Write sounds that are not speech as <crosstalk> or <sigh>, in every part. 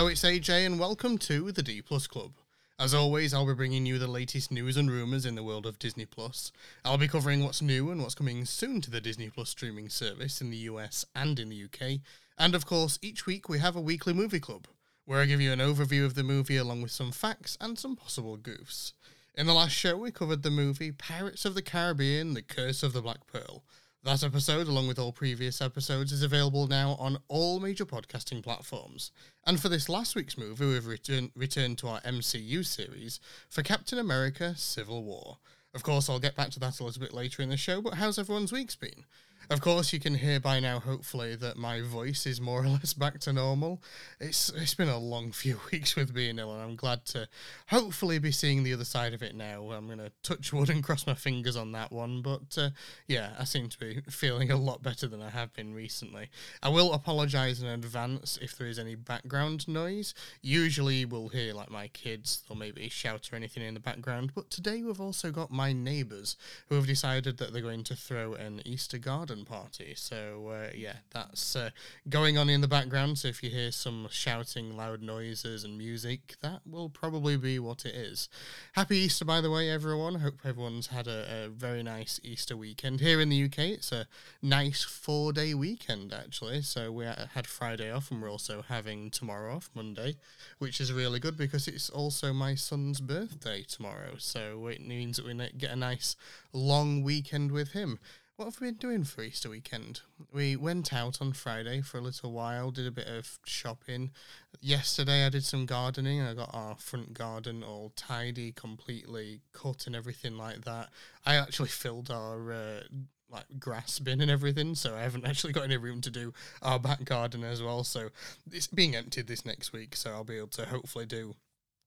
Hello, it's AJ, and welcome to the D Plus Club. As always, I'll be bringing you the latest news and rumours in the world of Disney Plus. I'll be covering what's new and what's coming soon to the Disney Plus streaming service in the US and in the UK. And of course, each week we have a weekly movie club, where I give you an overview of the movie along with some facts and some possible goofs. In the last show, we covered the movie Pirates of the Caribbean The Curse of the Black Pearl. That episode, along with all previous episodes, is available now on all major podcasting platforms. And for this last week's movie, we've return- returned to our MCU series for Captain America Civil War. Of course, I'll get back to that a little bit later in the show, but how's everyone's week's been? Of course, you can hear by now, hopefully, that my voice is more <laughs> or less back to normal. It's it's been a long <laughs> few weeks with being ill, and I'm glad to hopefully be seeing the other side of it now. I'm gonna touch wood and <laughs> cross my fingers on that one, but uh, yeah, I seem to be feeling a lot better than I have been recently. I will apologise in advance if there is any background noise. Usually, we'll hear like my kids, or maybe shout or anything in the background, but today we've also got my neighbours who have decided that they're going to throw an Easter garden party. So uh, yeah, that's uh, going on in the background. So if you hear some shouting, loud noises, and music, that will probably be what it is. Happy Easter, by the way, everyone. Hope everyone's had a, a very nice Easter weekend. Here in the UK, it's a nice four-day weekend actually. So we had Friday off, and we're also having tomorrow off, Monday, which is really good because it's also my son's birthday tomorrow. So it means that we get a nice long weekend with him. What have we been doing for Easter weekend? We went out on Friday for a little while, did a bit of shopping. Yesterday I did some gardening. I got our front garden all tidy, completely cut and everything like that. I actually <laughs> filled our uh, like grass bin and everything, so I haven't <laughs> actually got any room to do our back garden as well. So it's being emptied this next week, so I'll be able to hopefully do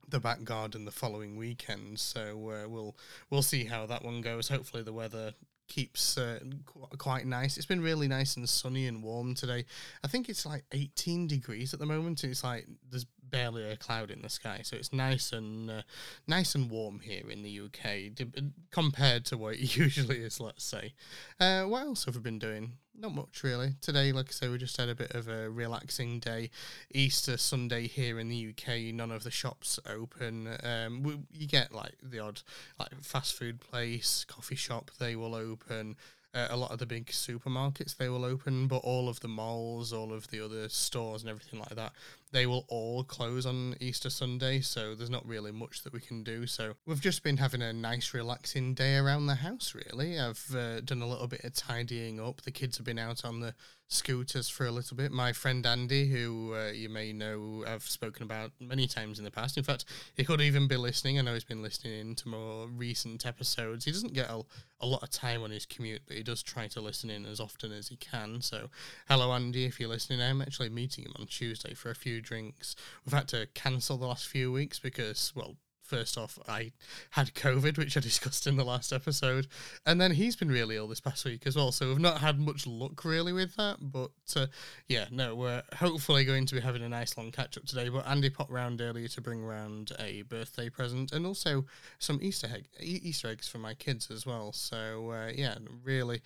the back garden the following weekend. So uh, we'll we'll see how that one goes. Hopefully the weather keeps uh, qu- quite nice. It's been really nice and sunny and warm today. I think it's like 18 degrees at the moment. It's like there's barely a cloud in the sky, so it's nice and uh, nice and warm here in the UK compared to what it <laughs> usually is. Let's say. Uh, what else have we been doing? Not much really. Today, like I say, we just had a bit of a relaxing day. Easter Sunday here in the UK, none of the shops open. Um, we, you get like the odd like fast food place, coffee shop, they will open. Uh, a lot of the big supermarkets they will open, but all of the malls, all of the other stores and everything like that, they will all close on Easter Sunday. So there's not really much that we can do. So we've just been having a nice, relaxing day around the house. Really, I've uh, done a little bit of tidying up. The kids have been out on the scooters for a little bit. My friend Andy, who uh, you may know I've spoken about many times in the past. In fact, he could even be listening. I know he's been listening to more recent episodes. He doesn't get a, a lot of time on his commute, but he does try to listen in as often as he can. So, hello, Andy, if you're listening. I'm actually meeting him on Tuesday for a few drinks. We've had to cancel the last few weeks because, well, first off, I had COVID, which I <laughs> discussed in the last episode, and then he's been really ill this past week as well. So we've not had much luck really with that. But uh, yeah, no, we're hopefully going to be having a nice long catch up today. But Andy popped round earlier to bring around a birthday present and also some Easter egg Easter eggs for my kids as well. So uh, yeah, really,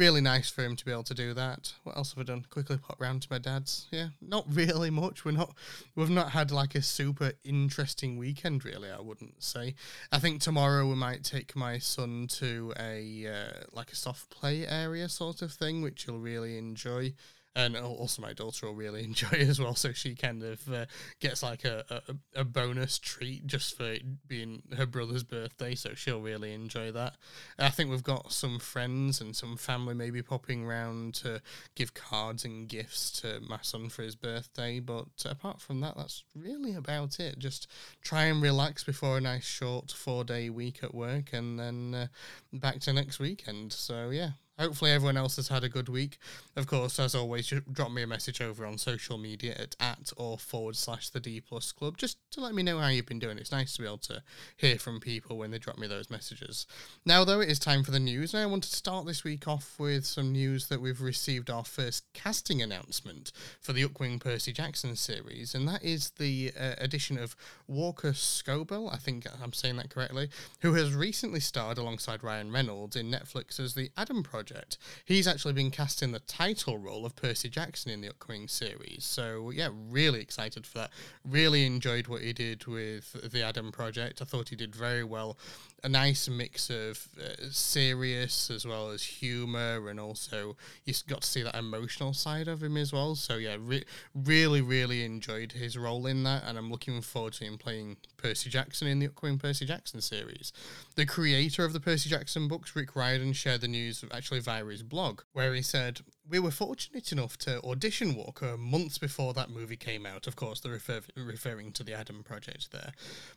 really nice for him to be able to do that. What else have I done? Quickly pop round to my dad's. Yeah, not <laughs> really much. We're not, we've not had like a super interesting weekend really. I wouldn't say. I think tomorrow we might take my son to a uh, like a soft play area sort of thing, which he'll really enjoy and also my daughter will really <laughs> enjoy as well. So she kind of uh, gets like a, a, a bonus treat just for being her brother's birthday. So she'll really enjoy that. I think we've got some friends and some family maybe popping round to give cards and gifts to my son for his birthday. But apart from that, that's really about it. Just try and relax before a nice short four day week at work, and then uh, back to next weekend. So yeah, Hopefully, everyone else has had a good week. Of course, as always, drop me a message over on social media at at or forward slash the D plus club just to let me know how you've been doing. It's nice to be able to hear from people when they drop me those messages. Now, though, it is time for the news. Now, I want to start this week off with some news that we've received our first casting announcement for the Upwing Percy Jackson series, and that is the uh, addition of Walker Scobell, I think I'm saying that correctly, who has recently starred alongside Ryan Reynolds in Netflix's The Adam Project project. He's actually been cast in the title role of Percy Jackson in the upcoming series. So, yeah, really excited for that. Really enjoyed what he did with the Adam project. I thought he did very well. A nice mix of uh, serious as well as humor, and also you got to see that emotional side of him as well. So, yeah, re- really, really enjoyed his role in that, and I'm looking forward to him playing Percy Jackson in the upcoming Percy Jackson series. The creator of the Percy Jackson books, Rick Riordan, shared the news actually via his blog, where he said, We were fortunate enough to audition Walker months before that movie came out. Of course, they're refer- referring to the Adam Project there.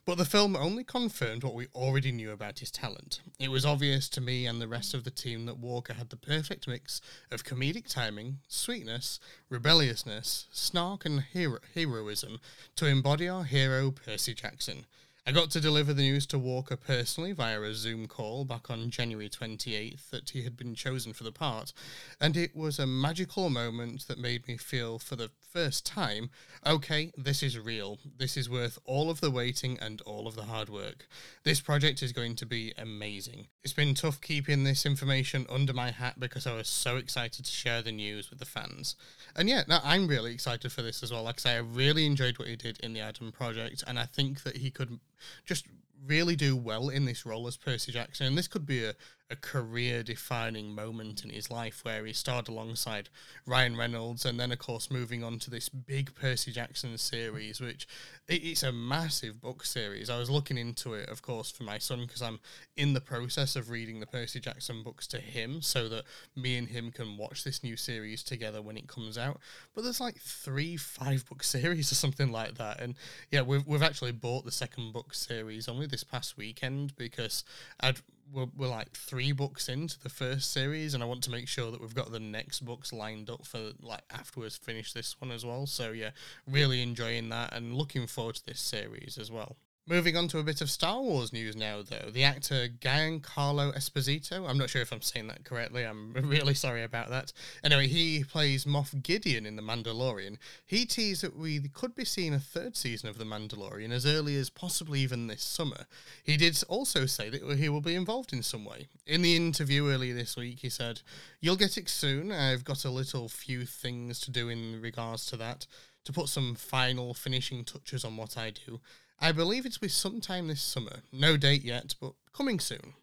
But the film only confirmed what we already knew about his talent. It was obvious to me and the rest of the team that Walker had the perfect mix of comedic timing, sweetness, rebelliousness, snark, and hero- heroism to embody our hero, Percy Jackson. I got to deliver the news to Walker personally via a Zoom call back on January 28th that he had been chosen for the part, and it was a magical moment that made me feel for the first time okay, this is real. This is worth all of the waiting and all of the hard work. This project is going to be amazing. It's been tough keeping this information under my hat because I was so excited to share the news with the fans. And yeah, now I'm really excited for this as well. Like I say, I really enjoyed what he did in the Adam project, and I think that he could just really do well in this role as Percy Jackson. And this could be a, a career defining moment in his life where he starred alongside Ryan Reynolds and then, of course, moving on to this big Percy Jackson series, which it's a massive book series. I was looking into it, of course, for my son because I'm in the process of reading the Percy Jackson books to him so that me and him can watch this new series together when it comes out. But there's like three five book <laughs> series or something like that. And yeah, we've, we've actually bought the second book series only this past weekend because I'd we're, we're like three books into the first series, and I want to make sure that we've got the next books lined up for like afterwards finish this one as well. So yeah, really enjoying that and looking forward to this series as well. Moving on to a bit of Star Wars news now, though. The actor Giancarlo Esposito, I'm not sure if I'm saying that correctly, I'm <laughs> really sorry about that. Anyway, he plays Moff Gideon in The Mandalorian. He teased that we could be seeing a third season of The Mandalorian as early as possibly even this summer. He did also say that he will be involved in some way. In the interview earlier this week, he said, You'll get it soon. I've got a little few things to do in regards to that, to put some final finishing touches on what I do. I believe it's with sometime this summer. No date yet, but coming soon.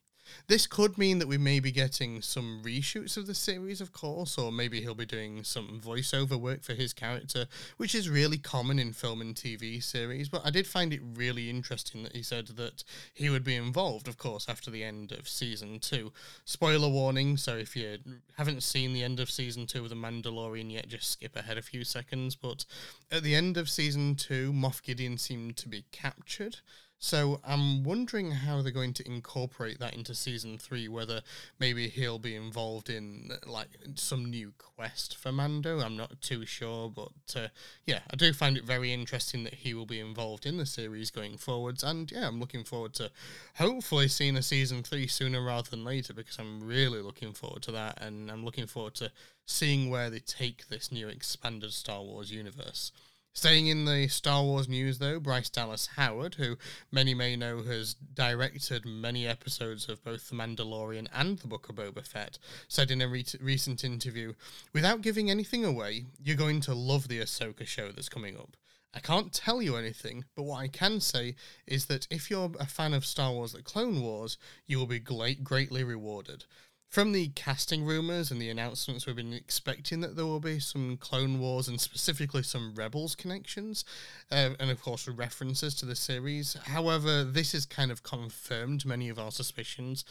This could mean that we may be getting some reshoots of the series, of course, or maybe he'll be doing some voiceover work for his character, which is really common in film and TV series. But I did find it really interesting that he said that he would be involved, of course, after the end of season two. Spoiler warning, so if you haven't seen the end of season two of The Mandalorian yet, just skip ahead a few seconds. But at the end of season two, Moff Gideon seemed to be captured. So I'm wondering how they're going to incorporate that into season three. Whether maybe he'll be involved in like some new quest for Mando. I'm not too sure, but uh, yeah, I do find it very interesting that he will be involved in the series going forwards. And yeah, I'm looking forward to hopefully seeing a season three sooner rather than later because I'm really looking forward to that, and I'm looking forward to seeing where they take this new expanded Star Wars universe. Staying in the Star Wars news, though, Bryce Dallas Howard, who many may know has directed many episodes of both The Mandalorian and The Book of Boba Fett, said in a re- recent interview Without giving anything away, you're going to love the Ahsoka show that's coming up. I can't tell you anything, but what I can say is that if you're a fan of Star Wars The Clone Wars, you will be greatly rewarded. From the casting rumors and the announcements, we've been expecting that there will be some Clone Wars and specifically some Rebels connections, uh, and of course references to the series. However, this has kind of confirmed many of our suspicions,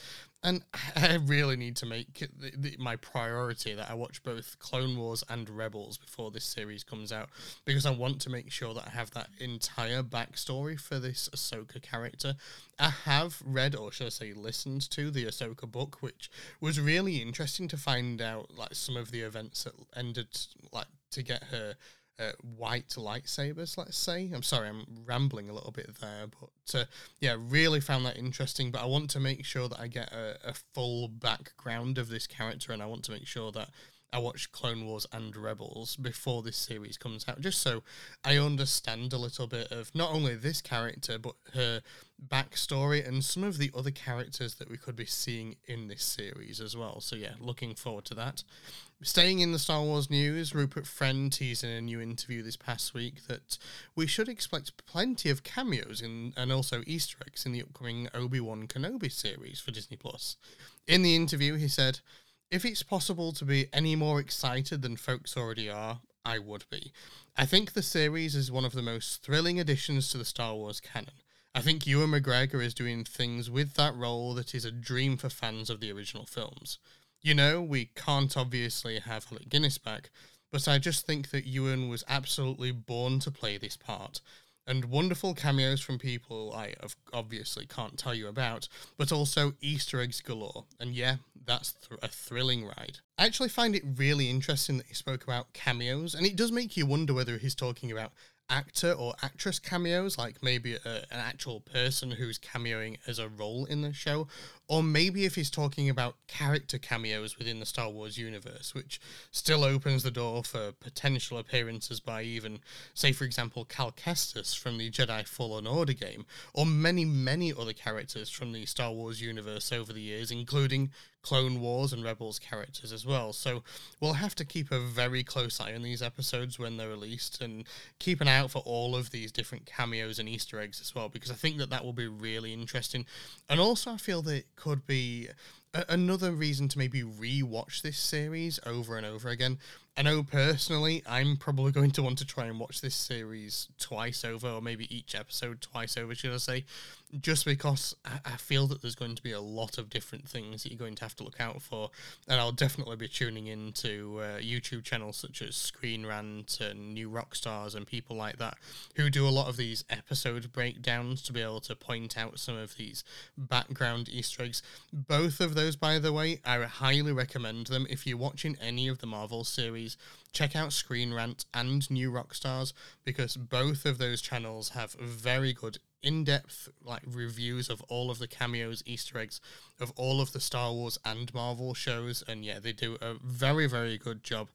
and <laughs> I really need to make the, the, my priority that I watch both Clone Wars and Rebels before this series comes out because I want to make sure that I have that entire backstory for this Ahsoka character. I have read, or should I say, listened to the Ahsoka book, which was really interesting to find out like some of the events that ended like to get her uh, white lightsabers, let's say. I'm sorry, I'm rambling a little bit there, but uh, yeah, really found that interesting. But I want to make sure that I get a, a, full background of this character, and I want to make sure that I watch Clone Wars and Rebels before this series comes out, just so I understand a little bit of not only this character, but her backstory and some of the other characters that we could be seeing in this series as well. So, yeah, looking forward to that. Staying in the Star Wars news, Rupert Friend teased in a new interview this past week that we should expect plenty of cameos in, and also Easter eggs in the upcoming Obi Wan Kenobi series for Disney Plus. In the interview, he said, if it's possible to be any more excited than folks already are, I would be. I think the series is one of the most thrilling additions to the Star Wars canon. I think Ewan McGregor is doing things with that role that is a dream for fans of the original films. You know, we can't obviously have Alec Guinness back, but I just think that Ewan was absolutely born to play this part and wonderful cameos from people I obviously can't tell you about, but also Easter eggs galore. And yeah, that's th- a thrilling ride. I actually find it really interesting that he spoke about cameos, and it does make you wonder whether he's talking about actor or actress cameos, like maybe a, an actual person who's cameoing as a role in the show, or maybe if he's talking about character cameos within the Star Wars universe, which still opens the door for potential appearances by even, say, for example, Cal Kestis from the Jedi Fallen Order game, or many, many other characters from the Star Wars universe over the years, including Clone Wars and Rebels characters as well. So we'll have to keep a very close eye on these episodes when they're released and keep an eye out for all of these different cameos and Easter eggs as well, because I think that that will be really interesting. And also, I feel that could be another reason to maybe re-watch this series over and over again. I know personally, I'm probably going to want to try and watch this series twice over, or maybe each episode twice over, should I say, just because I, feel that there's going to be a lot of different things that you're going to have to look out for, and I'll definitely be tuning into uh, YouTube channels such as Screen Rant and New Rockstars and people like that who do a lot of these episode breakdowns to be able to point out some of these background Easter eggs. Both of those, by the way, I highly recommend them if you're watching any of the Marvel series. Check out Screen Rant and New Rockstars because both of those channels have very good in-depth like reviews of all of the cameos easter eggs of all of the star wars and marvel shows and yeah they do a very very good job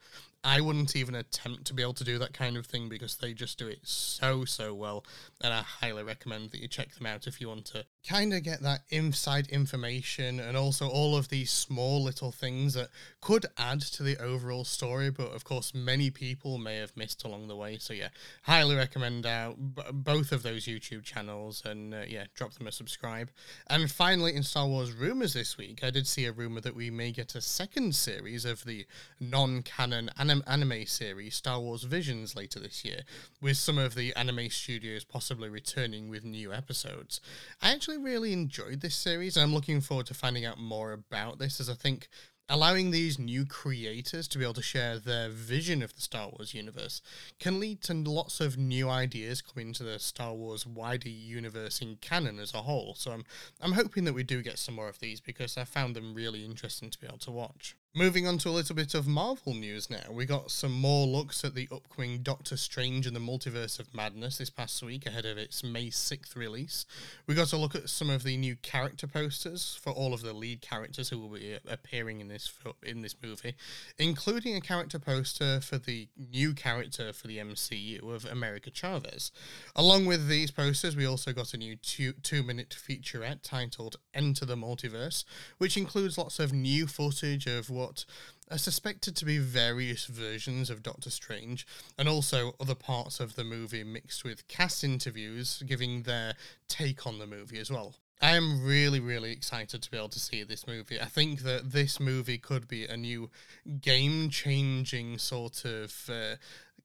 I wouldn't even attempt to be able to do that kind of thing because they just do it so, so well. And I highly recommend that you check them out if you want to kind of get that inside information and also all of these small little things that could add to the overall story. But of course, many people may have missed along the way. So, yeah, highly recommend uh, b- both of those YouTube channels and uh, yeah, drop them a subscribe. And finally, in Star Wars rumors this week, I did see a rumor that we may get a second series of the non canon anime anim- anime series Star Wars Visions later this year, with some of the anime studios possibly returning with new episodes. I actually really enjoyed this series, and I'm looking forward to finding out more about this, as I think allowing these new creators to be able to share their vision of the Star Wars universe can lead to lots of new ideas coming to the Star Wars wider universe in canon as a whole. So I'm I'm hoping that we do get some more of these because I found them really interesting to be able to watch. Moving on to a little bit of Marvel news now. We got some more looks at the upcoming Doctor Strange and the Multiverse of Madness this past week ahead of its May 6th release. We got a look at some of the new character posters for all of the lead characters who will be appearing in this in this movie, including a character poster for the new character for the MCU of America Chavez. Along with these posters, we also got a new two, two-minute featurette titled Enter the Multiverse, which includes lots of new footage of what what are suspected to be various versions of Doctor Strange, and also other parts of the movie mixed with cast interviews giving their take on the movie as well. I am really, really excited to be able to see this movie. I think that this movie could be a new game changing sort of uh,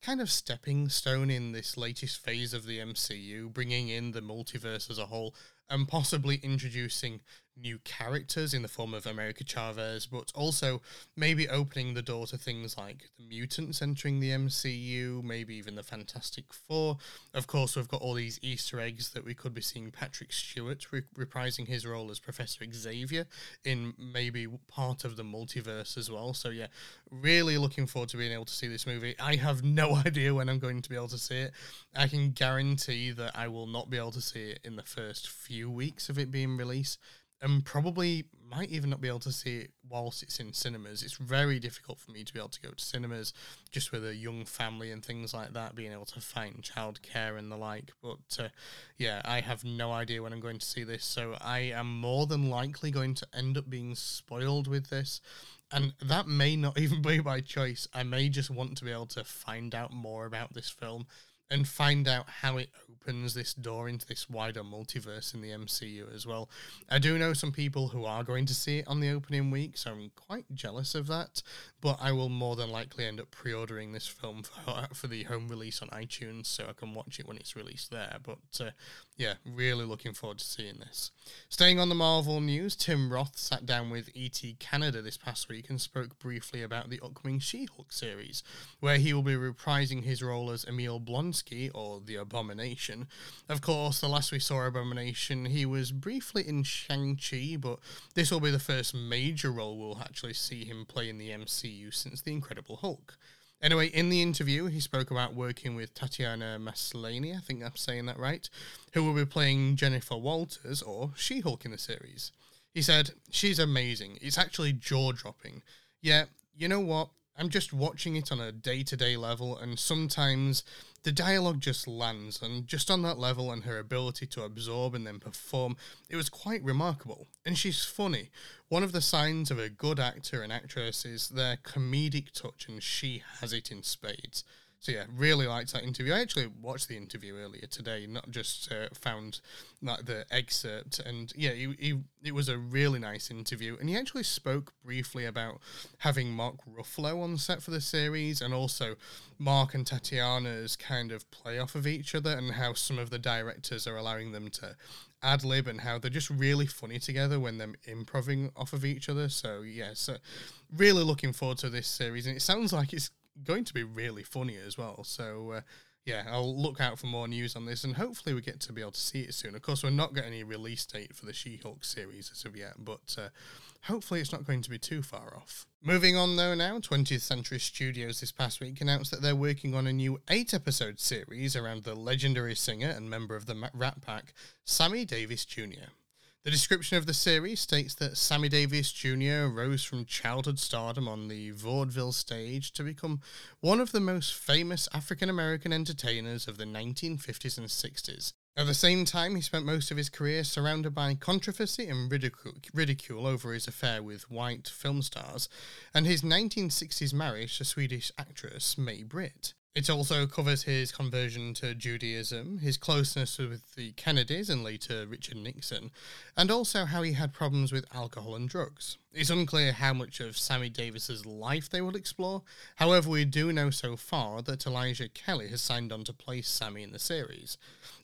kind of stepping stone in this latest phase of the MCU, bringing in the multiverse as a whole and possibly introducing new characters in the form of America Chavez, but also maybe opening the door to things like the mutants entering the MCU, maybe even the Fantastic Four. Of course, we've got all these Easter eggs that we could be seeing Patrick Stewart re- reprising his role as Professor Xavier in maybe part of the multiverse as well. So, yeah, really looking forward to being able to see this movie. I have no <laughs> idea when I'm going to be able to see it. I can guarantee that I will not be able to see it in the first few weeks of it being released and probably might even not be able to see it whilst it's in cinemas. It's very difficult for me to be able to go to cinemas just with a young family and things like that, being able to find childcare and the like. But uh, yeah, I have no idea when I'm going to see this, so I am more than likely going to end up being spoiled with this. And that may not <laughs> even be by choice. I may just want to be able to find out more about this film and find out how it opens this door into this wider multiverse in the MCU as well. I do know some people who are going to see it on the opening week, so I'm quite jealous of that. But I will more than likely end up pre-ordering this film <laughs> for, for the home release on iTunes, so I can watch it when it's released there. But uh, yeah, really looking forward to seeing this. Staying on the Marvel news, Tim Roth sat down with ET Canada this past week and spoke briefly about the upcoming She-Hulk series, where he will be reprising his role as Emil Blonsky or the Abomination. Of course, the last we saw Abomination, he was briefly in Shang-Chi, but this will be the first major role we'll actually see him play in the MCU since The Incredible Hulk. Anyway, in the interview, he spoke about working with Tatiana Maslany, I think I'm saying that right, who will be playing Jennifer Walters, or She Hulk, in the series. He said, She's amazing. It's actually jaw dropping. Yeah, you know what? I'm just watching it on a day to day level, and sometimes the dialogue just lands, and just on that level and her ability to absorb and then perform, it was quite remarkable. And she's funny. One of the signs of a good actor and actress is their comedic touch, and she has it in spades. So yeah, really liked that interview. I actually watched the interview earlier today, not just uh, found like the excerpt, and yeah, he, he, it was a really nice interview. And he actually spoke briefly about having Mark Ruffalo on set for the series, and also Mark and Tatiana's kind of play off of each other, and how some of the directors are allowing them to ad lib and how they're just really funny together when they're improving off of each other. So yeah, so really looking forward to this series, and it sounds like it's going to be really funny as well. So uh, yeah, I'll look out for more news on this, and hopefully we get to be able to see it soon. Of course, we're not getting any release date for the She-Hulk series as of yet, but uh, hopefully it's not going to be too far off. Moving on though now, 20th Century Studios this past week announced that they're working on a new eight-episode series around the legendary singer and member of the Rat Pack, Sammy Davis Jr. The description of the series states that Sammy Davis Jr. rose from childhood stardom on the vaudeville stage to become one of the most famous African American entertainers of the 1950s and 60s. At the same time, he spent most of his career surrounded by controversy and ridicule, over his affair with white film stars and his 1960s marriage to Swedish actress May Britt. It also covers his conversion to Judaism, his closeness with the Kennedys and later Richard Nixon, and also how he had problems with alcohol and drugs. It's unclear how much of Sammy Davis's life they will explore. However, we do know so far that Elijah Kelley has signed on to play Sammy in the series.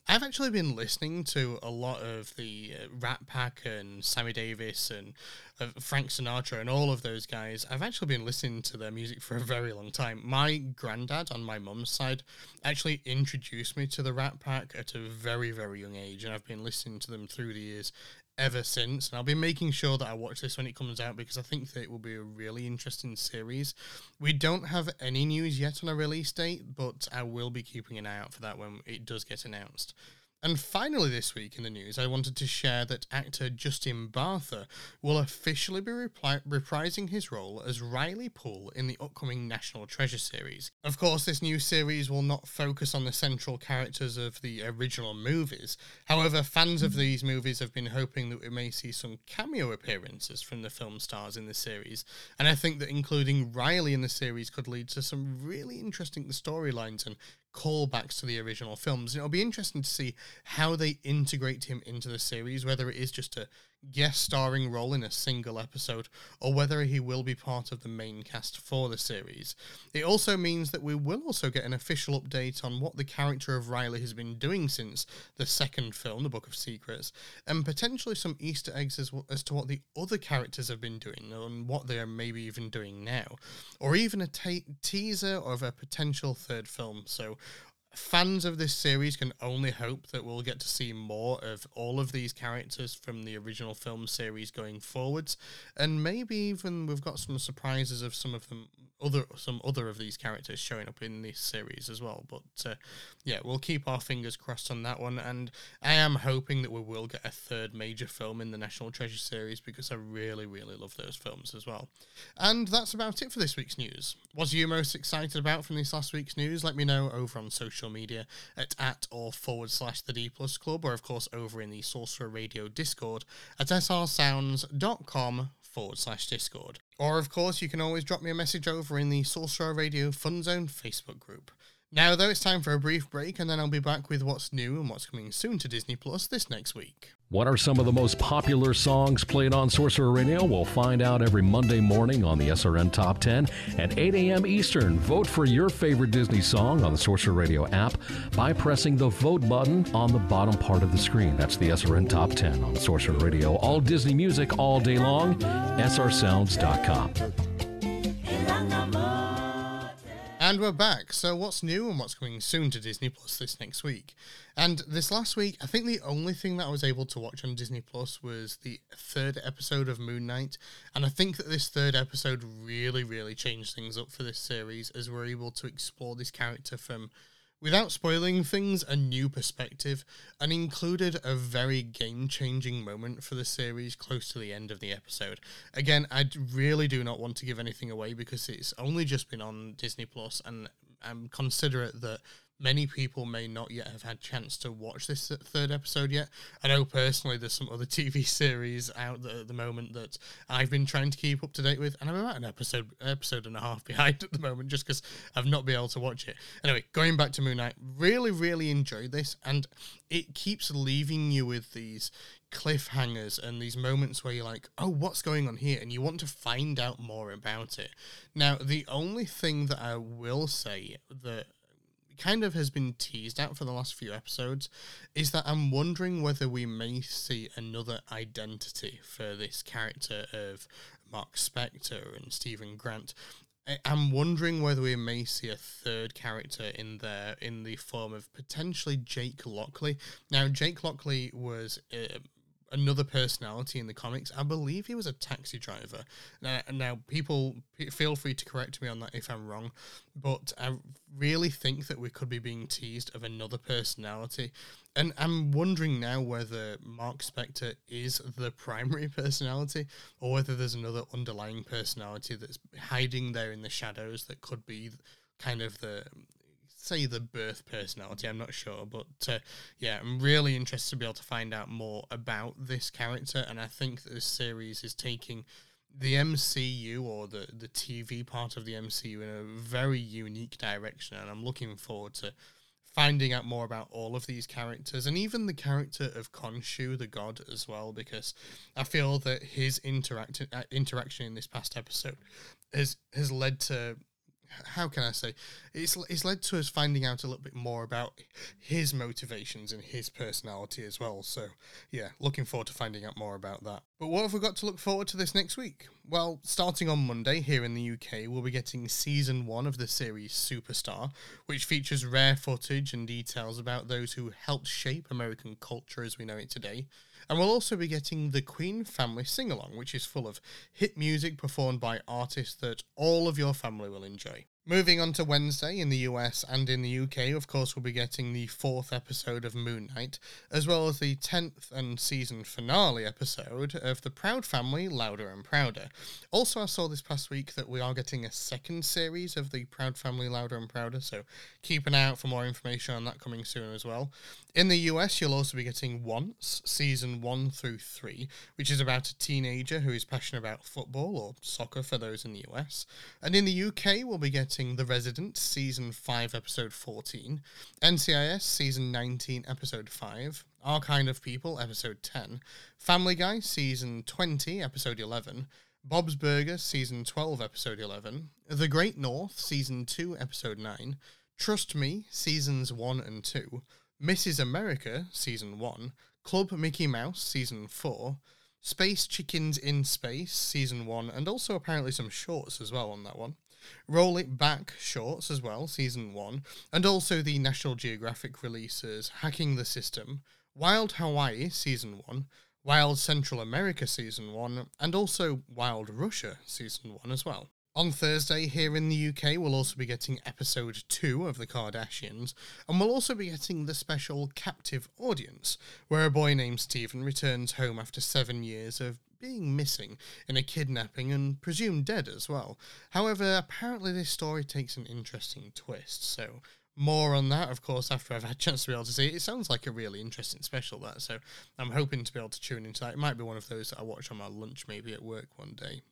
I've actually been listening to a lot of the uh, Rat Pack and Sammy Davis and uh, Frank Sinatra and all of those guys. I've actually been listening to their music for a very long time. My granddad on my mum's side actually introduced me to the Rat Pack at a very, very young age, and I've been listening to them through the years ever since. And I'll be making sure that I watch this when it comes out because I think that it will be a really interesting series. We don't have any news yet on a release date, but I will be keeping an eye out for that when it does get announced. And finally, this week in the news, I wanted to share that actor Justin Bartha will officially be repri- reprising his role as Riley Poole in the upcoming National Treasure series. Of course, this new series will not focus on the central characters of the original movies. However, fans of these movies have been hoping that we may see some cameo appearances from the film stars in the series, and I think that including Riley in the series could lead to some really interesting storylines and callbacks to the original films. And it'll be interesting to see how they integrate him into the series, whether it is just a guest starring role in a single episode, or whether he will be part of the main cast for the series. It also means that we will also get an official update on what the character of Riley has been doing since the second film, The Book of Secrets, and potentially some Easter eggs as, as to what the other characters have been doing and what they are maybe even doing now, or even a te- teaser of a potential third film. So fans of this series can only hope that we'll get to see more of all of these characters from the original film series going forwards, and maybe even we've got some surprises of some of them other some other of these characters showing up in this series as well. But uh, yeah, we'll keep our fingers crossed on that one, and I am hoping that we will get a third major film in the National Treasure series because I really really love those films as well. And that's about it for this week's news. What are you most excited about from this last week's news? Let me know over on social media at at or forward slash the D plus club, or of course over in the Sorcerer Radio Discord at srsounds.com forward slash Discord. Or, of course, you can always drop me a message over in the Sorcerer Radio Fun Zone Facebook group. Now, though, it's time for a brief break, and then I'll be back with what's new and what's coming soon to Disney Plus this next week. What are some of the most popular songs played on Sorcerer Radio? We'll find out every Monday morning on the SRN Top 10 at 8 a.m. Eastern. Vote for your favorite Disney song on the Sorcerer Radio app by pressing the vote button on the bottom part of the screen. That's the SRN Top 10 on Sorcerer Radio. All Disney music all day long. srsounds.com. And we're back. So, what's new and what's coming soon to Disney Plus this next week? And this last week, I think the only thing that I was able to watch on Disney Plus was the third episode of Moon Knight. And I think that this third episode really, really changed things up for this series as we're able to explore this character from without spoiling things, a new perspective, and included a very game changing moment for the series close to the end of the episode. Again, I really do not want to give anything away because it's only just been on Disney Plus, and I'm considerate that many people may not yet have had chance to watch this third episode yet. I know personally there's some other <laughs> TV series out there at the moment that I've been trying to keep up to date with, and I'm about an episode episode and a half <laughs> behind at the moment just because I've not been able to watch it. Anyway, going back to Moon Knight, really, really enjoyed this, and it keeps leaving you with these cliffhangers and these moments where you're like, oh, what's going on here? And you want to find out more about it. Now, the only thing that I will say that kind of has been teased out for the last few episodes is that I'm wondering whether we may see another identity for this character of Mark Spector and Stephen Grant. I'm wondering whether we may see a third character in there in the form of potentially Jake Lockley. Now, Jake Lockley was uh, another personality in the comics. I believe he was a taxi driver. Now, now people feel free to correct me on that if I'm wrong, but I really think that we could be being teased of another personality. And I'm wondering now whether Mark Spector is the <laughs> primary personality or whether there's another underlying personality that's hiding there in the shadows that could be kind of the say the birth personality. I'm not sure, but uh, yeah, I'm really interested to be able to find out more about this character, and I think that this series is taking the MCU or the the TV part of the MCU in a very unique direction, and I'm looking forward to finding out more about all of these characters and even the character of Khonshu, the god, as well, because I feel that his interact uh, interaction in this past episode has has led to how can I say it's it's led to us finding out a little bit more about his motivations and his personality as well. So yeah, looking forward to finding out more about that. But what have we got to look forward to this next week? Well, starting on Monday here in the UK, we'll be getting season one of the series Superstar, which features rare footage and details about those who helped shape American culture as we know it today. And we'll also be getting the Queen Family Sing Along, which is full of hit music performed by artists that all of your family will enjoy. Moving on to Wednesday in the US and in the UK, of course, we'll be getting the fourth episode of Moon Knight, as well as the 10th and season finale episode of The Proud Family Louder and Prouder. Also, I saw this past week that we are getting a second series of The Proud Family Louder and Prouder, so keep an eye out for more information on that coming soon as well. In the US, you'll also be getting Once, season 1 through 3, which is about a teenager who is passionate about football or soccer for those in the US. And in the UK, we'll be getting the Resident, Season 5, Episode 14, NCIS, Season 19, Episode 5, Our Kind of People, Episode 10, Family Guy, Season 20, Episode 11, Bob's Burger, Season 12, Episode 11, The Great North, Season 2, Episode 9, Trust Me, Seasons 1 and 2, Mrs. America, Season 1, Club Mickey Mouse, Season 4, Space Chickens in Space, Season 1, and also apparently some shorts as well on that one. Roll It Back shorts as well, season one, and also the National Geographic releases Hacking the System, Wild Hawaii season one, Wild Central America season one, and also Wild Russia season one as well. On Thursday, here in the UK, we'll also be getting episode 2 of The Kardashians, and we'll also be getting the special Captive Audience, where a boy named Stephen returns home after seven years of being missing in a kidnapping and presumed dead as well. However, apparently this story takes an interesting twist, so more on that, of course, after I've had a chance to be able to see it. It sounds like a really interesting special, that, so I'm hoping to be able to tune into that. It might be one of those that I watch on my lunch, maybe at work one day.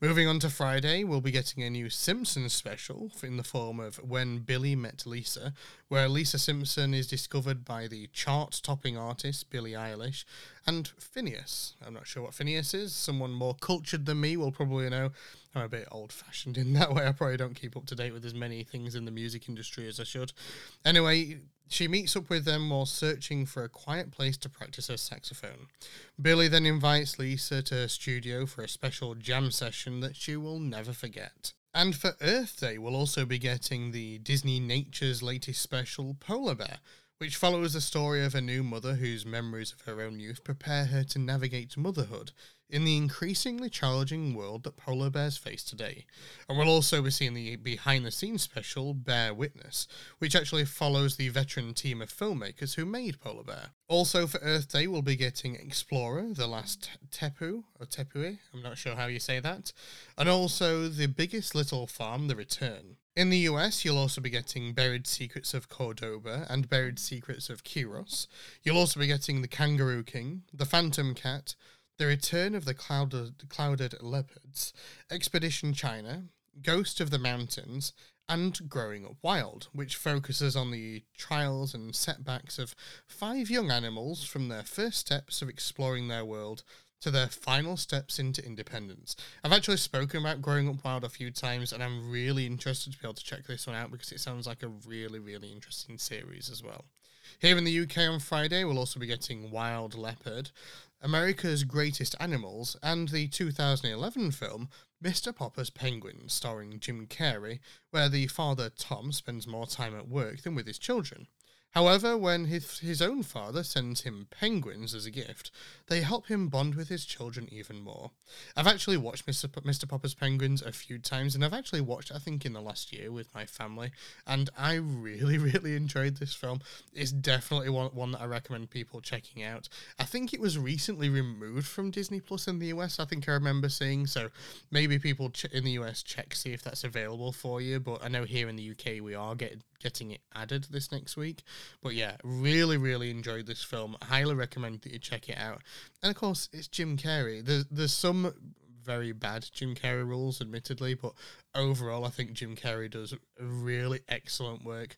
Moving on to Friday, we'll be getting a new Simpsons special in the form of When Billie Met Lisa, where Lisa Simpson is discovered by the chart topping artist Billie Eilish and Phineas. I'm not sure what Phineas is. Someone more cultured than me will probably know. I'm a bit old fashioned in that way. I probably don't keep up to date with as many things in the music industry as I should. Anyway, she meets up with them while searching for a quiet place to practice her saxophone. Billie then invites Lisa to her studio for a special jam session that she will never forget. And for Earth Day, we'll also be getting the Disney Nature's latest special, Polar Bear, which follows the story of a new mother whose memories of her own youth prepare her to navigate motherhood in the increasingly challenging world that polar bears face today. And we'll also be seeing the behind the scenes special Bear Witness, which actually follows the veteran team of filmmakers who made Polar Bear. Also for Earth Day, we'll be getting Explorer, The Last Tepu, or Tepui, I'm not sure how you say that, and also The Biggest Little Farm, The Return. In the US, you'll also be getting Buried Secrets of Cordoba and Buried Secrets of Kiros. You'll also be getting The Kangaroo King, The Phantom Cat, the Return of the Clouded, Clouded Leopards, Expedition China, Ghost of the Mountains, and Growing Up Wild, which focuses on the trials and setbacks of five young animals from their first steps of exploring their world to their final steps into independence. I've actually spoken about Growing Up Wild a few times, and I'm really interested to be able to check this one out because it sounds like a really, really interesting series as well. Here in the UK on Friday, we'll also be getting Wild Leopard, America's Greatest Animals, and the 2011 film Mr. Popper's Penguins, starring Jim Carrey, where the father Tom spends more time at work than with his children. However, when his, his own father sends him penguins as a gift, they help him bond with his children even more. I've actually watched Mr. P- Mr. Popper's Penguins a few times, and I've actually watched, I think, in the last year with my family, and I really, <laughs> really enjoyed this film. It's definitely one, one that I recommend people checking out. I think it was recently removed from Disney Plus in the US, I think I remember seeing, so maybe people ch- in the US check, see if that's available for you, but I know here in the UK we are getting getting it added this next week. But yeah, really, really enjoyed this film. Highly recommend that you check it out. And of course, it's Jim Carrey. There's there's some very bad Jim Carrey rules, admittedly, but overall, I think Jim Carrey does really excellent work.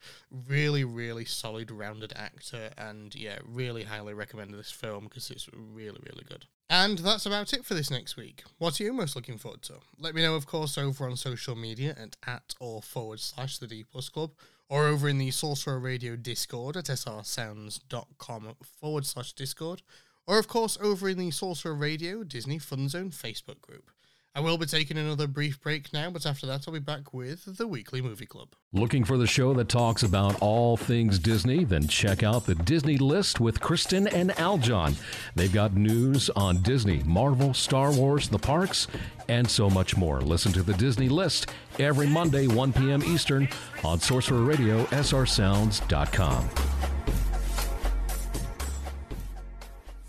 Really, really solid, rounded actor, and yeah, really highly recommend this film because it's really, really good. And that's about it for this next week. What are you most looking forward to? Let me know, of course, over on social media and at or forward slash the D Plus Club or over in the Sorcerer Radio Discord at srsounds.com forward slash Discord, or of course over in the Sorcerer Radio Disney Fun Zone Facebook group. I will be taking another brief break now, but after that, I'll be back with the Weekly Movie Club. Looking for the show that talks about all things Disney? Then check out the Disney List with Kristen and Aljon. They've got news on Disney, Marvel, Star Wars, the parks, and so much more. Listen to the Disney List every Monday, 1 p.m. Eastern on Sorcerer Radio, srsounds.com.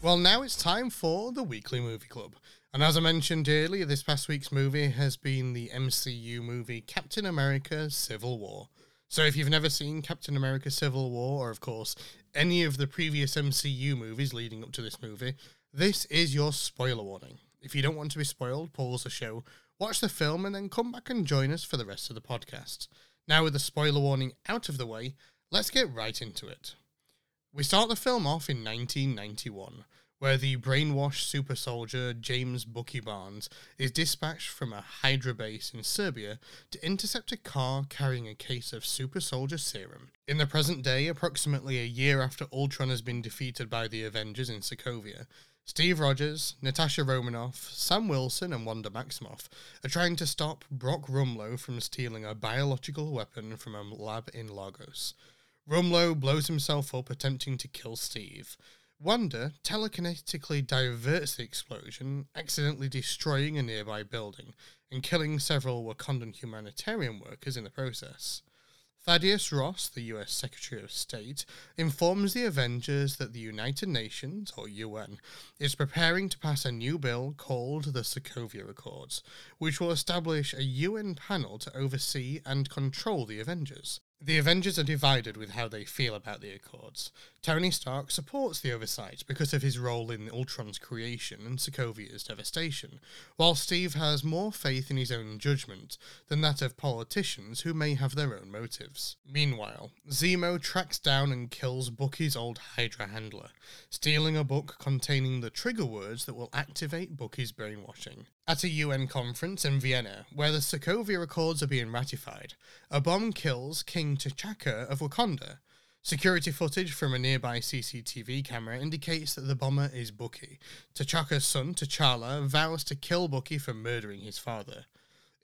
Well, now it's time for the Weekly Movie Club. And as I mentioned earlier, this past week's movie has been the MCU movie Captain America Civil War. So if you've never seen Captain America Civil War, or of course any of the previous MCU movies leading up to this movie, this is your spoiler warning. If you don't want to be spoiled, pause the show, watch the film, and then come back and join us for the rest of the podcast. Now, with the spoiler warning out of the way, let's get right into it. We start the film off in 1991 where the brainwashed super soldier James Bucky Barnes is dispatched from a Hydra base in Serbia to intercept a car carrying a case of super soldier serum. In the present day, approximately a year after Ultron has been defeated by the Avengers in Sokovia, Steve Rogers, Natasha Romanoff, Sam Wilson, and Wanda Maximoff are trying to stop Brock Rumlow from stealing a biological weapon from a lab in Lagos. Rumlow blows himself up attempting to kill Steve. Wanda telekinetically diverts the explosion, accidentally destroying a nearby building and killing several Wakandan humanitarian workers in the process. Thaddeus Ross, the US Secretary of State, informs the Avengers that the United Nations, or UN, is preparing to pass a new bill called the Sokovia Accords, which will establish a UN panel to oversee and control the Avengers. The Avengers are divided with how they feel about the Accords. Tony Stark supports the oversight because of his role in Ultron's creation and Sokovia's devastation, while Steve has more faith in his own judgment than that of politicians who may have their own motives. Meanwhile, Zemo tracks down and kills Bucky's old Hydra handler, stealing a book containing the trigger words that will activate Bucky's brainwashing. At a UN conference in Vienna, where the Sokovia Accords are being ratified, a bomb kills King T'Chaka of Wakanda. Security footage from a nearby CCTV camera indicates that the bomber is Bucky. T'Chaka's son, T'Challa, vows to kill Bucky for murdering his father.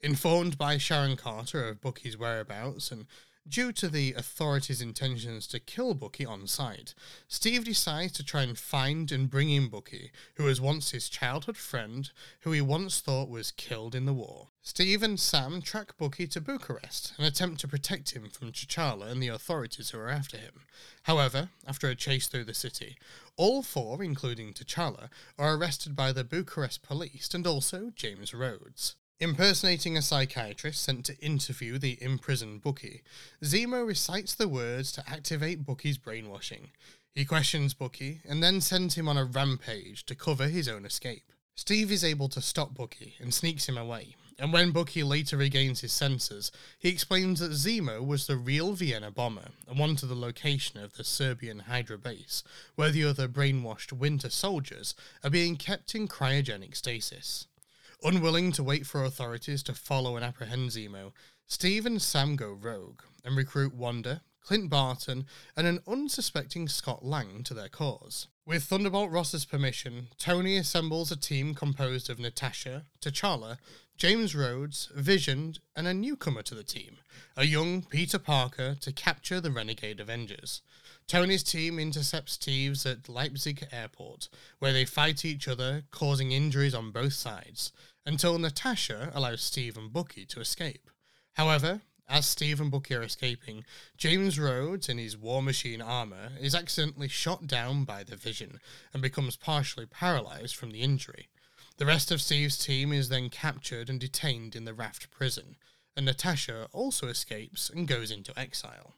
Informed by Sharon Carter of Bucky's whereabouts and Due to the authorities' intentions to kill Bucky on sight, Steve decides to try and find and bring in Bucky, who was once his childhood friend, who he once thought was killed in the war. Steve and Sam track Bucky to Bucharest and attempt to protect him from T'Challa and the authorities who are after him. However, after a chase through the city, all four, including T'Challa, are arrested by the Bucharest police and also James Rhodes. Impersonating a psychiatrist sent to interview the imprisoned Bucky, Zemo recites the words to activate Bucky's brainwashing. He questions Bucky and then sends him on a rampage to cover his own escape. Steve is able to stop Bucky and sneaks him away, and when Bucky later regains his senses, he explains that Zemo was the real Vienna bomber and wanted the location of the Serbian Hydra base, where the other brainwashed Winter soldiers are being kept in cryogenic stasis. Unwilling to wait for authorities to follow and apprehend Zemo, Steve and Sam go rogue and recruit Wanda, Clint Barton, and an unsuspecting Scott Lang to their cause. With Thunderbolt Ross's permission, Tony assembles a team composed of Natasha, T'Challa, James Rhodes, Vision, and a newcomer to the team, a young Peter Parker, to capture the renegade Avengers. Tony's team intercepts Steve's at Leipzig airport, where they fight each other, causing injuries on both sides until Natasha allows Steve and Bucky to escape. However, as Steve and Bucky are escaping, James Rhodes, in his War Machine armor, is accidentally shot down by the Vision and becomes partially paralyzed from the injury. The rest of Steve's team is then captured and detained in the Raft prison, and Natasha also escapes and goes into exile.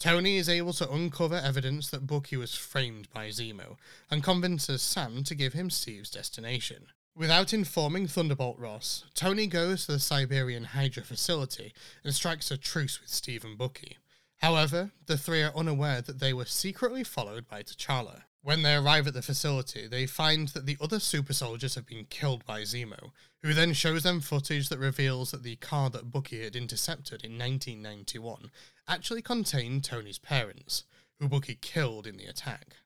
Tony is able to uncover evidence that Bucky was framed by Zemo and convinces Sam to give him Steve's destination. Without informing Thunderbolt Ross, Tony goes to the Siberian Hydra facility and strikes a truce with Steve and Bucky. However, the three are unaware that they were secretly followed by T'Challa. When they arrive at the facility, they find that the other super soldiers have been killed by Zemo, who then shows them footage that reveals that the car that Bucky had intercepted in 1991 actually contained Tony's parents, who Bucky killed in the attack.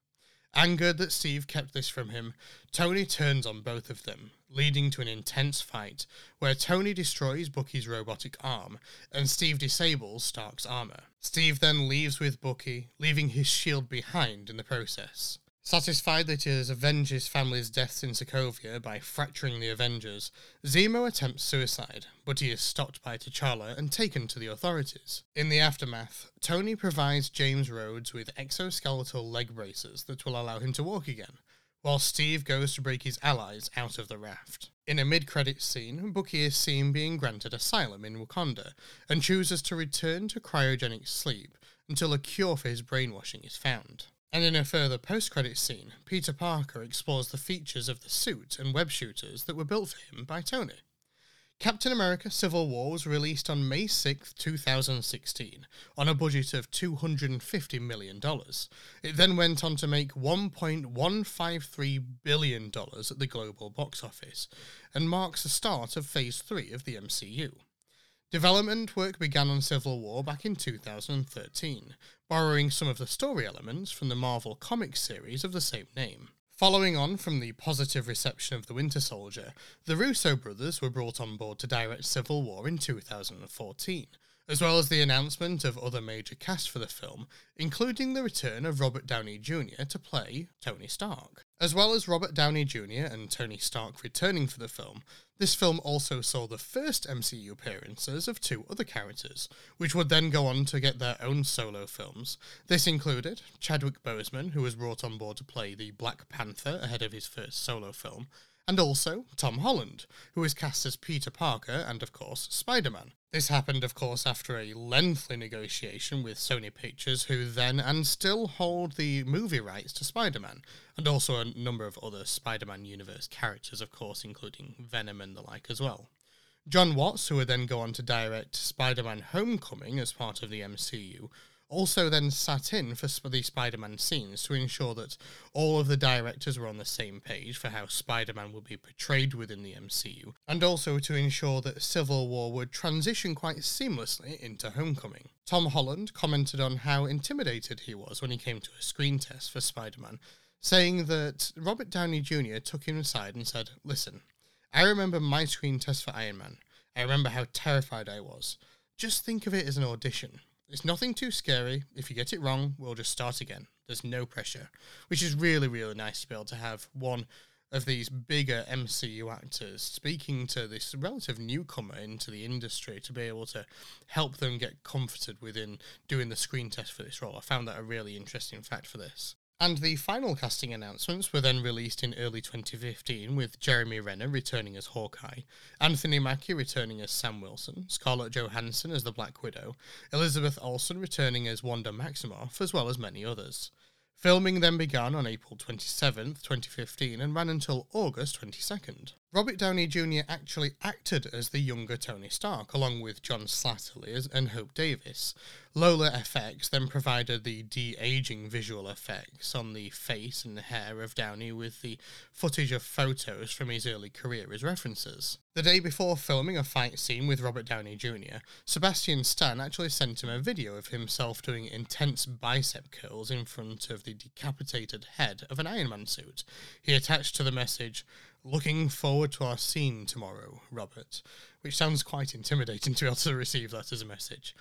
Angered that Steve kept this from him, Tony turns on both of them, leading to an intense fight where Tony destroys Bucky's robotic arm and Steve disables Stark's armor. Steve then leaves with Bucky, leaving his shield behind in the process. Satisfied that he has avenged his family's deaths in Sokovia by fracturing the Avengers, Zemo attempts suicide, but he is stopped by T'Challa and taken to the authorities. In the aftermath, Tony provides James Rhodes with exoskeletal leg braces that will allow him to walk again, while Steve goes to break his allies out of the raft. In a mid credits scene, Bucky is seen being granted asylum in Wakanda and chooses to return to cryogenic sleep until a cure for his brainwashing is found. And in a further post credit scene, Peter Parker explores the features of the suit and web shooters that were built for him by Tony. Captain America Civil War was released on May 6, 2016, on a budget of $250 million. It then went on to make $1.153 billion at the global box office, and marks the start of Phase 3 of the MCU. Development work began on Civil War back in 2013, borrowing some of the story elements from the Marvel Comics series of the same name. Following on from the positive reception of The Winter Soldier, the Russo brothers were brought on board to direct Civil War in 2014, as well as the announcement of other major casts for the film, including the return of Robert Downey Jr. to play Tony Stark. As well as Robert Downey Jr. and Tony Stark returning for the film, this film also saw the first MCU appearances of two other characters, which would then go on to get their own solo films. This included Chadwick Boseman, who was brought on board to play the Black Panther ahead of his first solo film, and also Tom Holland, who was cast as Peter Parker and, of course, Spider Man. This happened, of course, after a lengthy negotiation with Sony Pictures, who then and still hold the movie rights to Spider Man, and also a number of other Spider Man universe characters, of course, including Venom and the like as well. Jon Watts, who would then go on to direct Spider Man Homecoming as part of the MCU, also then sat in for the Spider Man scenes to ensure that all of the directors were on the same page for how Spider Man would be portrayed within the MCU, and also to ensure that Civil War would transition quite seamlessly into Homecoming. Tom Holland commented on how intimidated he was when he came to a screen test for Spider Man, saying that Robert Downey Jr. took him aside and said, Listen, I remember my screen test for Iron Man. I remember how terrified I was. Just think of it as an audition. It's nothing too scary. If you get it wrong, we'll just start again. There's no pressure, which is really, really nice to be able to have one of these bigger MCU actors speaking to this relative newcomer into the industry to be able to help them get comforted within doing the screen test for this role. I found that a really interesting fact for this. And the final casting announcements were then released in early 2015 with Jeremy Renner returning as Hawkeye, Anthony Mackie returning as Sam Wilson, Scarlett Johansson as the Black Widow, Elizabeth Olsen returning as Wanda Maximoff, as well as many others. Filming then began on April 27, 2015 and ran until August 22nd. Robert Downey Jr. actually acted as the younger Tony Stark, along with John Slattery and Hope Davis. Lola FX then provided the de aging visual effects on the face and hair of Downey with the footage of photos from his early career as references. The day before filming a fight scene with Robert Downey Jr., Sebastian Stan actually sent him a video of himself doing intense bicep curls in front of the decapitated head of an Iron Man suit. He attached to the message, Looking forward to our scene tomorrow, Robert, which sounds quite intimidating <laughs> to be able to receive that as a message.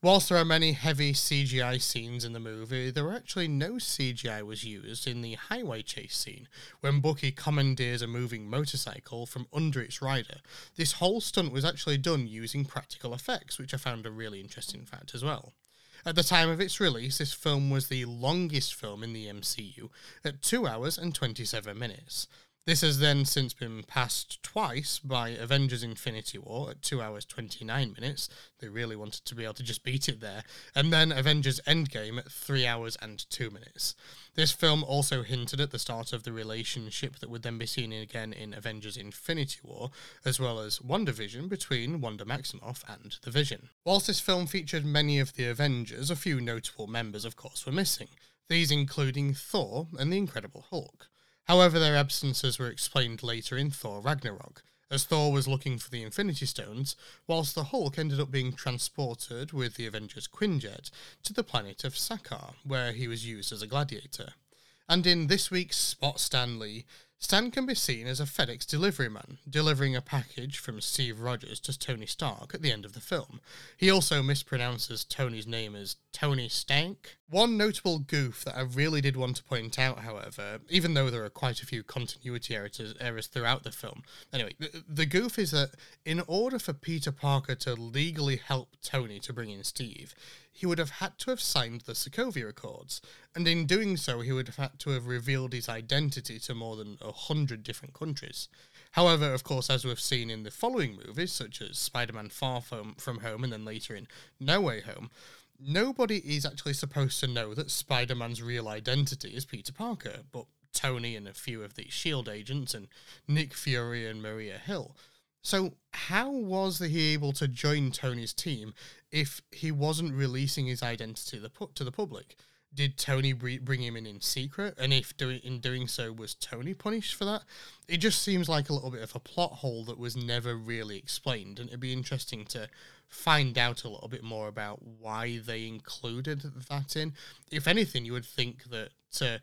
Whilst there are many heavy CGI scenes in the movie, there were actually no CGI was used in the highway chase scene when Bucky commandeers a moving motorcycle from under its rider. This whole stunt was actually done using practical effects, which I found a really interesting fact as well. At the time of its release, this film was the longest film in the MCU at 2 hours and 27 minutes. This has then since been passed twice by Avengers Infinity War at 2 hours 29 minutes. They really wanted to be able to just beat it there. And then Avengers Endgame at 3 hours and 2 minutes. This film also hinted at the start of the relationship that would then be seen again in Avengers Infinity War, as well as WandaVision between Wanda Maximoff and the Vision. Whilst this film featured many of the Avengers, a few notable members, of course, were missing. These including Thor and the Incredible Hulk. However, their absences were explained later in Thor Ragnarok, as Thor was looking for the Infinity Stones, whilst the Hulk ended up being transported with the Avengers Quinjet to the planet of Sakaar, where he was used as a gladiator. And in this week's Spot Stan Lee, Stan can be seen as a FedEx delivery man, delivering a package from Steve Rogers to Tony Stark at the end of the film. He also mispronounces Tony's name as Tony Stank. One notable goof that I really did want to point out, however, even though there are quite a few continuity errors, throughout the film, anyway, the, the goof is that in order for Peter Parker to legally help Tony to bring in Steve, he would have had to have signed the Sokovia Accords, and in doing so, he would have had to have revealed his identity to more than a hundred different countries. However, of course, as we've seen in the following movies, such as Spider Man Far From, Home and then later in No Way Home, nobody is actually supposed to know that Spider Man's real identity is Peter Parker, but Tony and a few of the S.H.I.E.L.D. agents and Nick Fury and Maria Hill. So, how was he able to join Tony's team if he wasn't releasing his identity to the public? Did Tony bring him in in secret? And if doing in doing so, was Tony punished for that? It just seems like a little bit of a plot hole that was never really explained, and it'd be interesting to find out a little bit more about why they included that in. If anything, you would think that. Uh,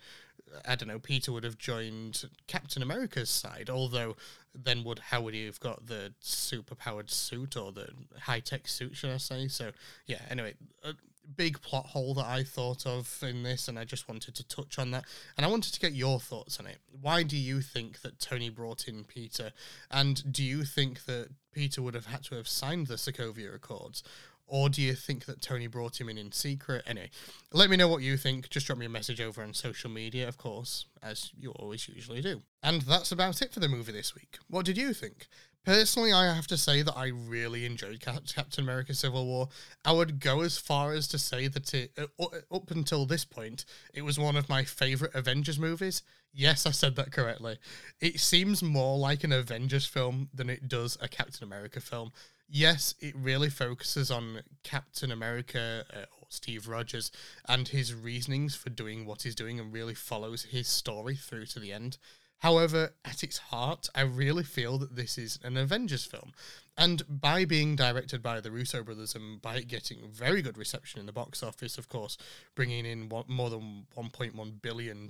I don't know, Peter would have joined Captain America's side, although then would how would he have got the super powered suit or the high tech suit, should I say? So yeah, anyway, a big plot hole that I thought of in this, and I just wanted to touch on that. And I wanted to get your thoughts on it. Why do you think that Tony brought in Peter? And do you think that Peter would have had to have signed the Sokovia Accords? Or do you think that Tony brought him in in secret? Anyway, let me know what you think. Just drop me a message over on social media, of course, as you always usually do. And that's about it for the movie this week. What did you think? Personally, I have to say that I really enjoyed Captain America Civil War. I would go as far as to say that it, uh, up until this point, it was one of my favourite Avengers movies. Yes, I said that correctly. It seems more like an Avengers film than it does a Captain America film yes, it really focuses on Captain America uh, or Steve Rogers and his reasonings for doing what he's doing and really follows his story through to the end. However, at its heart, I really feel that this is an Avengers film. And by being directed by the Russo brothers and by it getting very good reception in the box office, of course, bringing in more than $1.1 billion,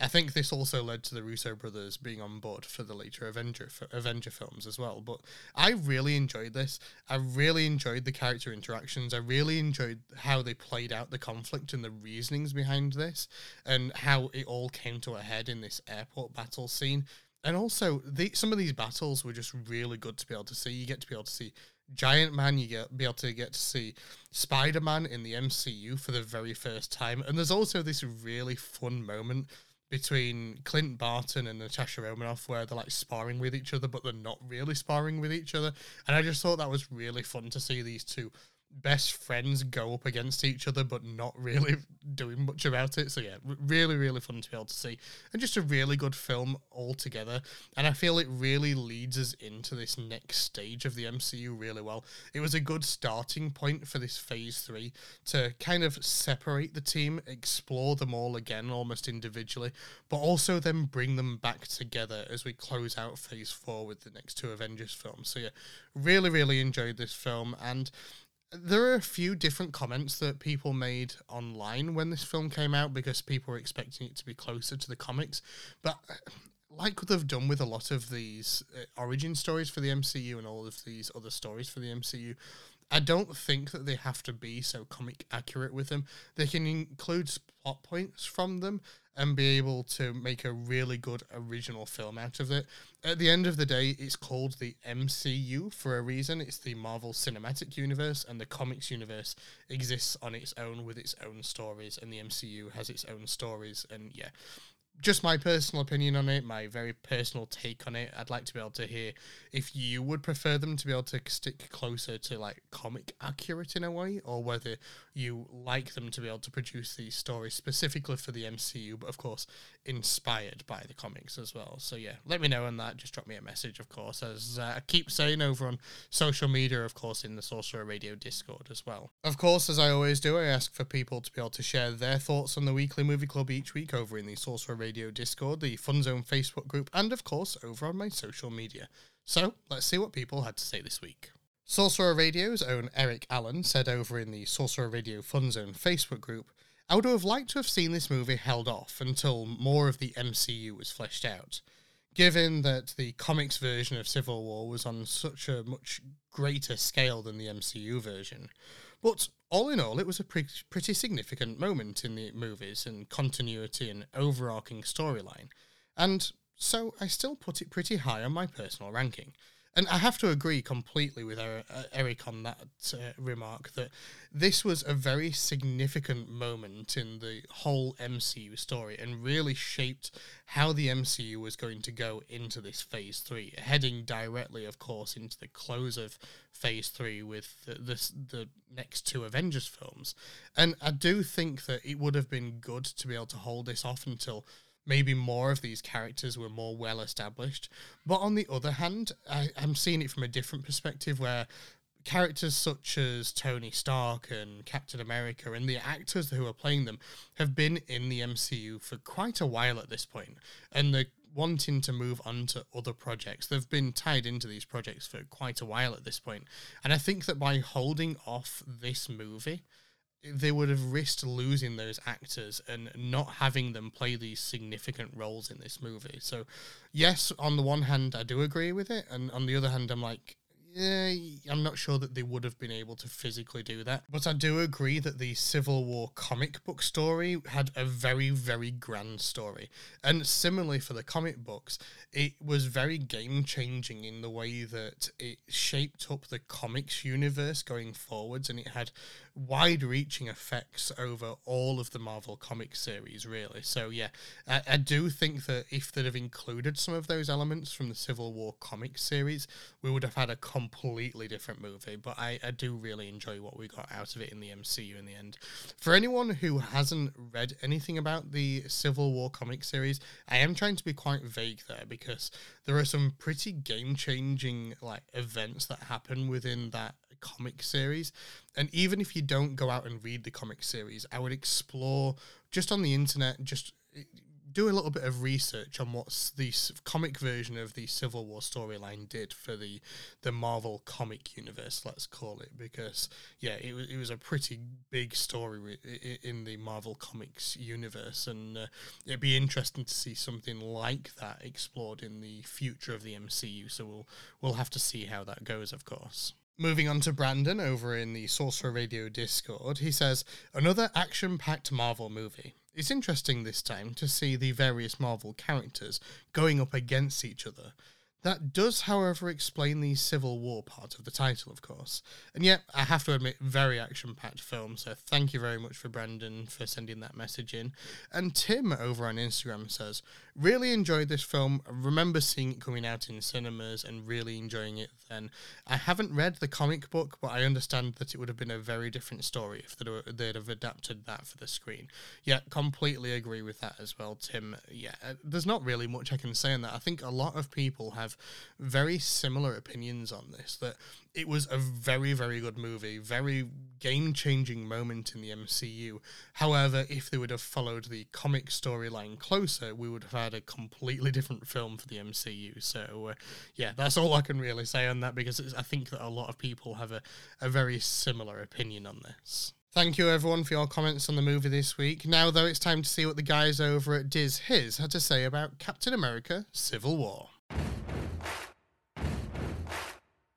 I think this also led to the Russo brothers being on board for the later Avenger, Avenger films as well. But I really enjoyed this. I really enjoyed the character interactions. I really enjoyed how they played out the conflict and the reasonings behind this and how it all came to a head in this airport battle scene and also the, some of these battles were just really good to be able to see. You get to be able to see Giant Man, you get be able to get to see Spider Man in the MCU for the very first time, and there's also this really fun moment between Clint Barton and Natasha Romanoff where they're like sparring with each other, but they're not really sparring with each other, and I just thought that was really fun to see these two best friends go up against each other but not really <laughs> doing much about it. So yeah really really fun to be able to see. And just a really good film altogether. And i feel it really leads us into this next stage of the mcu really well. It was a good starting point for this phase three to kind of separate the team explore them all again almost individually but also then bring them back together as we close out phase four with the next two avengers films. So yeah really really enjoyed this film. And there are a few different comments that people made online when this film came out because people were expecting it to be closer to the comics. But uh, like they've done with a lot of these uh, origin stories for the MCU and all of these other stories for the MCU, I don't think that they have to be so comic accurate with them. They can include plot points from them and be able to make a really good original film out of it. At the end of the day, it's called the MCU for a reason. It's the Marvel Cinematic Universe, and the comics universe exists on its own with its own stories, and the MCU has its own stories. And yeah, just my personal opinion on it, my very personal take on it. I'd like to be able to hear if you would prefer them to be able to stick closer to like comic accurate in a way, or whether you like them to be able to produce these stories specifically for the MCU, but of course inspired by the comics as well. So yeah, let me know on that. Just drop me a message, of course, as uh, I keep saying over on social media, of course, in the Sorcerer Radio Discord as well. Of course, as I always do, I ask for people to be able to share their thoughts on the weekly movie club each week over in the Sorcerer Radio Discord, the Fun Zone Facebook group, and of course over on my social media. So let's see what people had to say this week. Sorcerer Radio's own Eric Allen said over in the Sorcerer Radio Fun Zone Facebook group, I would have liked to have seen this movie held off until more of the MCU was fleshed out. Given that the comics version of Civil War was on such a much greater scale than the MCU version. But all in all, it was a pre- pretty significant moment in the movies and continuity and overarching storyline. And so I still put it pretty high on my personal ranking. And I have to agree completely with uh, Eric on that uh, remark that this was a very significant moment in the whole MCU story and really shaped how the MCU was going to go into this phase three, heading directly, of course, into the close of phase three with the, the, the next two Avengers films. And I do think that it would have been good to be able to hold this off until maybe more of these characters were more well established. But on the other hand, I, I'm seeing it from a different perspective where characters such as Tony Stark and Captain America and the actors who are playing them have been in the MCU for quite a while at this point, and they're wanting to move on to other projects. They've been tied into these projects for quite a while at this point, and I think that by holding off this movie they would have risked losing those actors and not having them play these significant roles in this movie. So, yes, on the one hand, I do agree with it, and on the other hand, I'm like, yeah, I'm not sure that they would have been able to physically do that. But I do agree that the Civil War comic book story had a very, very grand story. And similarly for the comic books, it was very game changing in the way that it shaped up the comics universe going forwards and it had wide reaching effects over all of the Marvel comic series, really. So, yeah, I, I do think that if they'd have included some of those elements from the Civil War comic series, we would have had a completely different movie. But I, I do really enjoy what we got out of it in the MCU in the end. For anyone who hasn't read anything about the Civil War comic series, I am trying to be quite vague there because there are some pretty game changing like events that happen within that comic series. And even if you don't go out and read the comic series, I would explore just on the internet, just eh, do a little bit of research on what the comic version of the Civil War storyline did for the the Marvel comic universe, let's call it, because yeah, it was it was a pretty big story in the Marvel comics universe, and uh, it'd be interesting to see something like that explored in the future of the MCU. So we'll we'll have to see how that goes, of course. Moving on to Brandon over in the Sorcerer Radio Discord, he says, Another action packed Marvel movie. It's interesting this time to see the various Marvel characters going up against each other. That does, however, explain the Civil War part of the title, of course. And yet, I have to admit, very action packed film, so thank you very much for Brandon for sending that message in. And Tim over on Instagram says, Really enjoyed this film. I remember seeing it coming out in cinemas and really enjoying it then. I haven't read the comic book, but I understand that it would have been a very different story if they'd have adapted that for the screen. Yeah, completely agree with that as well, Tim. Yeah, uh, there's not really much I can say on that. I think a lot of people have very similar opinions on this that it was a very, very good movie, very game changing moment in the MCU. However, if they would have followed the comic storyline closer, we would have had a completely different film for the MCU. So, uh, yeah, that's all I can really say on that because I think that a lot of people have a, a very similar opinion on this. Thank you everyone for your comments on the movie this week. Now, though, it's time to see what the guys over at Diz His had to say about Captain America Civil War.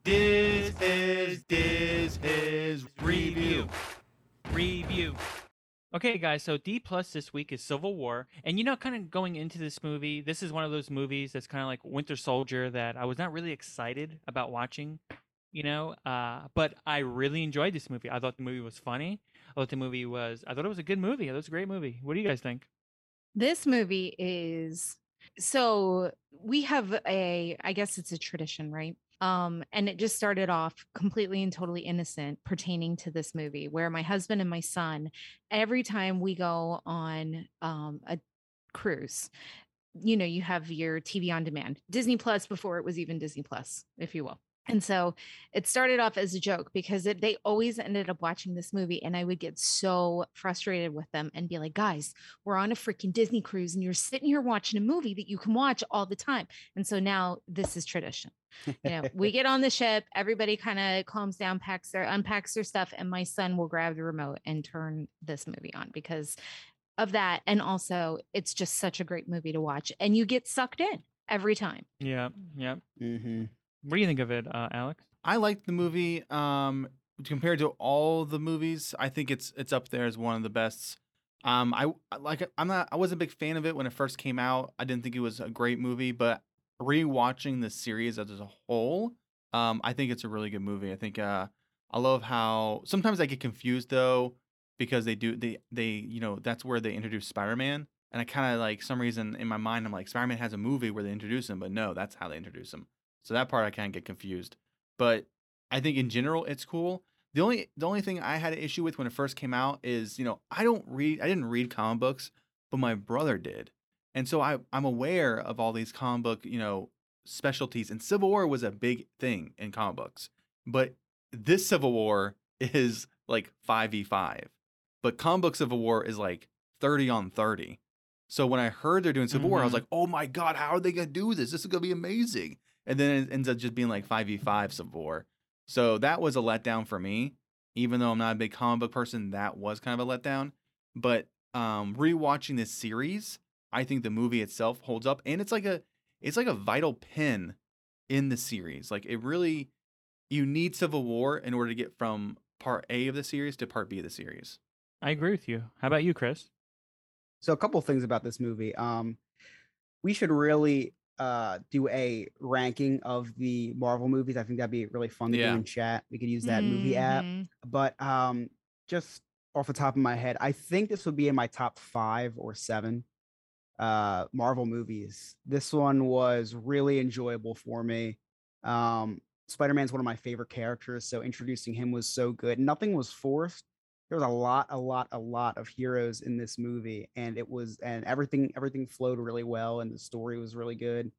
This is this is review. Review. Okay, guys, so D plus this week is Civil War, and you know, kind of going into this movie, this is one of those movies that's kind of like Winter Soldier that I was not really excited about watching, you know, uh, but I really enjoyed this movie. I thought the movie was funny. I thought the movie was, I thought it was a good movie. It was a great movie. What do you guys think? This movie is so we have a, I guess it's a tradition, right? Um, and it just started off completely and totally innocent pertaining to this movie, where my husband and my son, every time we go on um, a cruise, you know, you have your TV on demand, Disney Plus before it was even Disney Plus, if you will. And so it started off as a joke because it, they always ended up watching this movie. And I would get so frustrated with them and be like, guys, we're on a freaking Disney cruise and you're sitting here watching a movie that you can watch all the time. And so now this is tradition. You know, we get on the ship, everybody kind of calms down, packs their unpacks their stuff, and my son will grab the remote and turn this movie on because of that. And also, it's just such a great movie to watch. And you get sucked in every time. Yeah. Yeah. Mm-hmm. What do you think of it, uh, Alex? I liked the movie. Um, compared to all the movies, I think it's it's up there as one of the best. Um, I like. I'm not. I wasn't a big fan of it when it first came out. I didn't think it was a great movie, but rewatching the series as a whole, um, I think it's a really good movie. I think. Uh, I love how sometimes I get confused though because they do they they you know that's where they introduce Spider-Man and I kind of like some reason in my mind I'm like Spider-Man has a movie where they introduce him but no that's how they introduce him so that part I kind of get confused. But I think in general it's cool. The only the only thing I had an issue with when it first came out is, you know, I don't read I didn't read comic books, but my brother did. And so I I'm aware of all these comic book, you know, specialties and Civil War was a big thing in comic books. But this Civil War <laughs> is like 5v5. But comic book Civil War is like 30 on 30. So when I heard they're doing Civil mm-hmm. War, I was mm-hmm. like, "Oh my god, how are they going to do this? This is going to be amazing." And then it ends up just being like 5v5 Civil War. So that was a letdown for me. even though I'm not a big comic book person, that was kind of a letdown. But um, rewatching this series, I think the movie itself holds up, and it's like a it's like a vital pin in the series. Like it really, you need Civil War in order to get from part A of the series to part B of the series. I agree with you. How about you, Chris? So a couple things about this movie. Um, we should really uh do a ranking of the Marvel movies. I think that'd be really fun to Yeah. do in chat. We could use that movie app. Mhm. But um, just off the top of my head, I think this would be in my top five or seven uh Marvel movies. This one was really enjoyable for me. Um, Spider-Man's one of my favorite characters, so introducing him was so good. Nothing was forced. There was a lot, a lot, a lot of heroes in this movie, and it was and everything everything flowed really well, and the story was really good.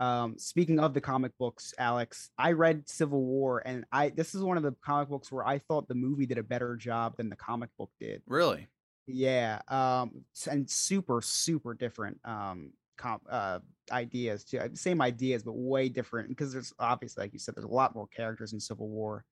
Um, speaking of the comic books, Alex, I read Civil War, and I this is one of the comic books where I thought the movie did a better job than the comic book did. Really? Yeah, um, and super, super different um comp uh ideas too. Same ideas, but way different because there's obviously, like you said, there's a lot more characters in Civil War.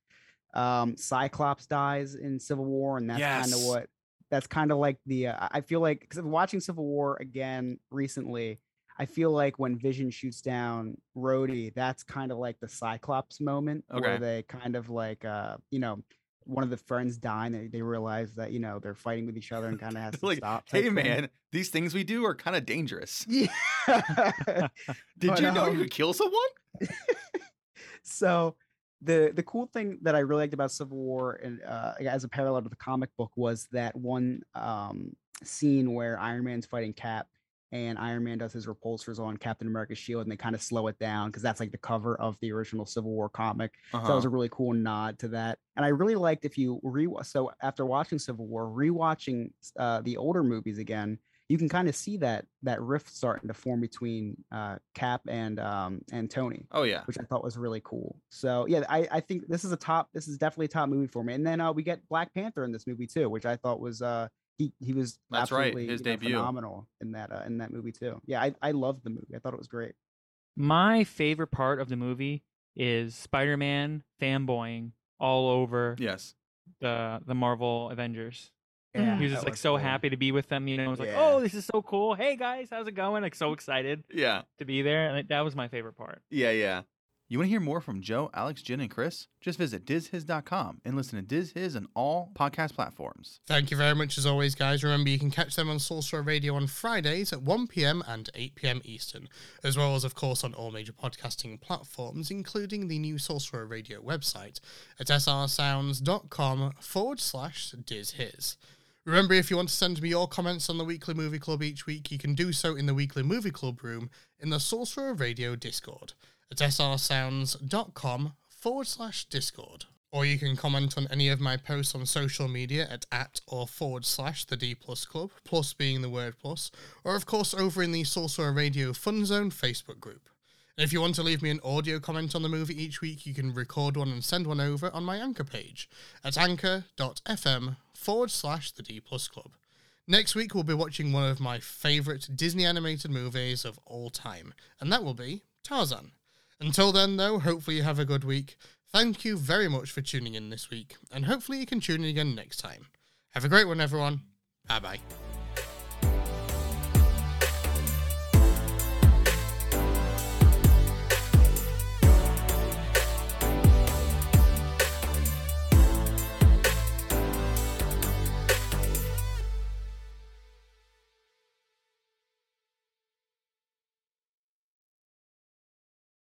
Um, Cyclops dies in Civil War, and that's kind of what that's kind of like the. Uh, I feel like because watching Civil War again recently, I feel like when Vision shoots down Rhodey, that's kind of like the Cyclops moment where they kind of like uh you know one of the friends dying, they, they realize that you know they're fighting with each other and kind of has <laughs> to like, stop. hey thing. man, these things we do are kind of dangerous. Yeah. <laughs> Did But, you know you um, could kill someone? <laughs> so the the cool thing that I really liked about Civil War and uh, as a parallel to the comic book was that one um, scene where Iron Man's fighting Cap and Iron Man does his repulsors on Captain America's shield and they kind of slow it down because that's like the cover of the original Civil War comic. So that was Uh-huh. a really cool nod to that. And I really liked if you re so after watching Civil War, rewatching uh, the older movies again, you can kind of see that that rift starting to form between uh, Cap and um, and Tony Oh yeah. which I thought was really cool. So yeah, I, I think this is a top. This is definitely a top movie for me. And then uh, we get Black Panther in this movie too, which I thought was uh he he was That's right, his you know, debut. phenomenal in that uh, in that movie too. Yeah, I I loved the movie. I thought it was great. My favorite part of the movie is Spider-Man fanboying all over Yes. the the Marvel Avengers. Yeah, He mm-hmm. was just like so cool. happy to be with them. You know, he was like, Yeah. "Oh, this is so cool! Hey guys, how's it going?" Like so excited Yeah. to be there, and that was my favorite part. Yeah, yeah. You want to hear more from Joe, Alex, Jen, and Chris? Just visit dizhiz.com and listen to Diz His on all podcast platforms. Thank you very much as always, guys. Remember, you can catch them on Sorcerer Radio on Fridays at 1 pm and 8 pm Eastern, as well as, of course, on all major podcasting platforms, including the new Sorcerer Radio website at srsounds.com forward slash dizhis. Remember, if you want to send me your comments on the Weekly Movie Club each week, you can do so in the Weekly Movie Club room in the Sorcerer Radio Discord at srsounds.com forward slash Discord. Or you can comment on any of my posts on social media at at or forward slash the D plus club, plus being the word plus, or of course over in the Sorcerer Radio Fun Zone Facebook group. And if you want to leave me an audio comment on the movie each week, you can record one and send one over on my Anchor page at anchor.fm forward slash the D plus club. Next week, we'll be watching one of my favourite Disney animated movies of all time, and that will be Tarzan. Until then, though, hopefully you have a good week. Thank you very much for tuning in this week, and hopefully you can tune in again next time. Have a great one, everyone. Bye bye.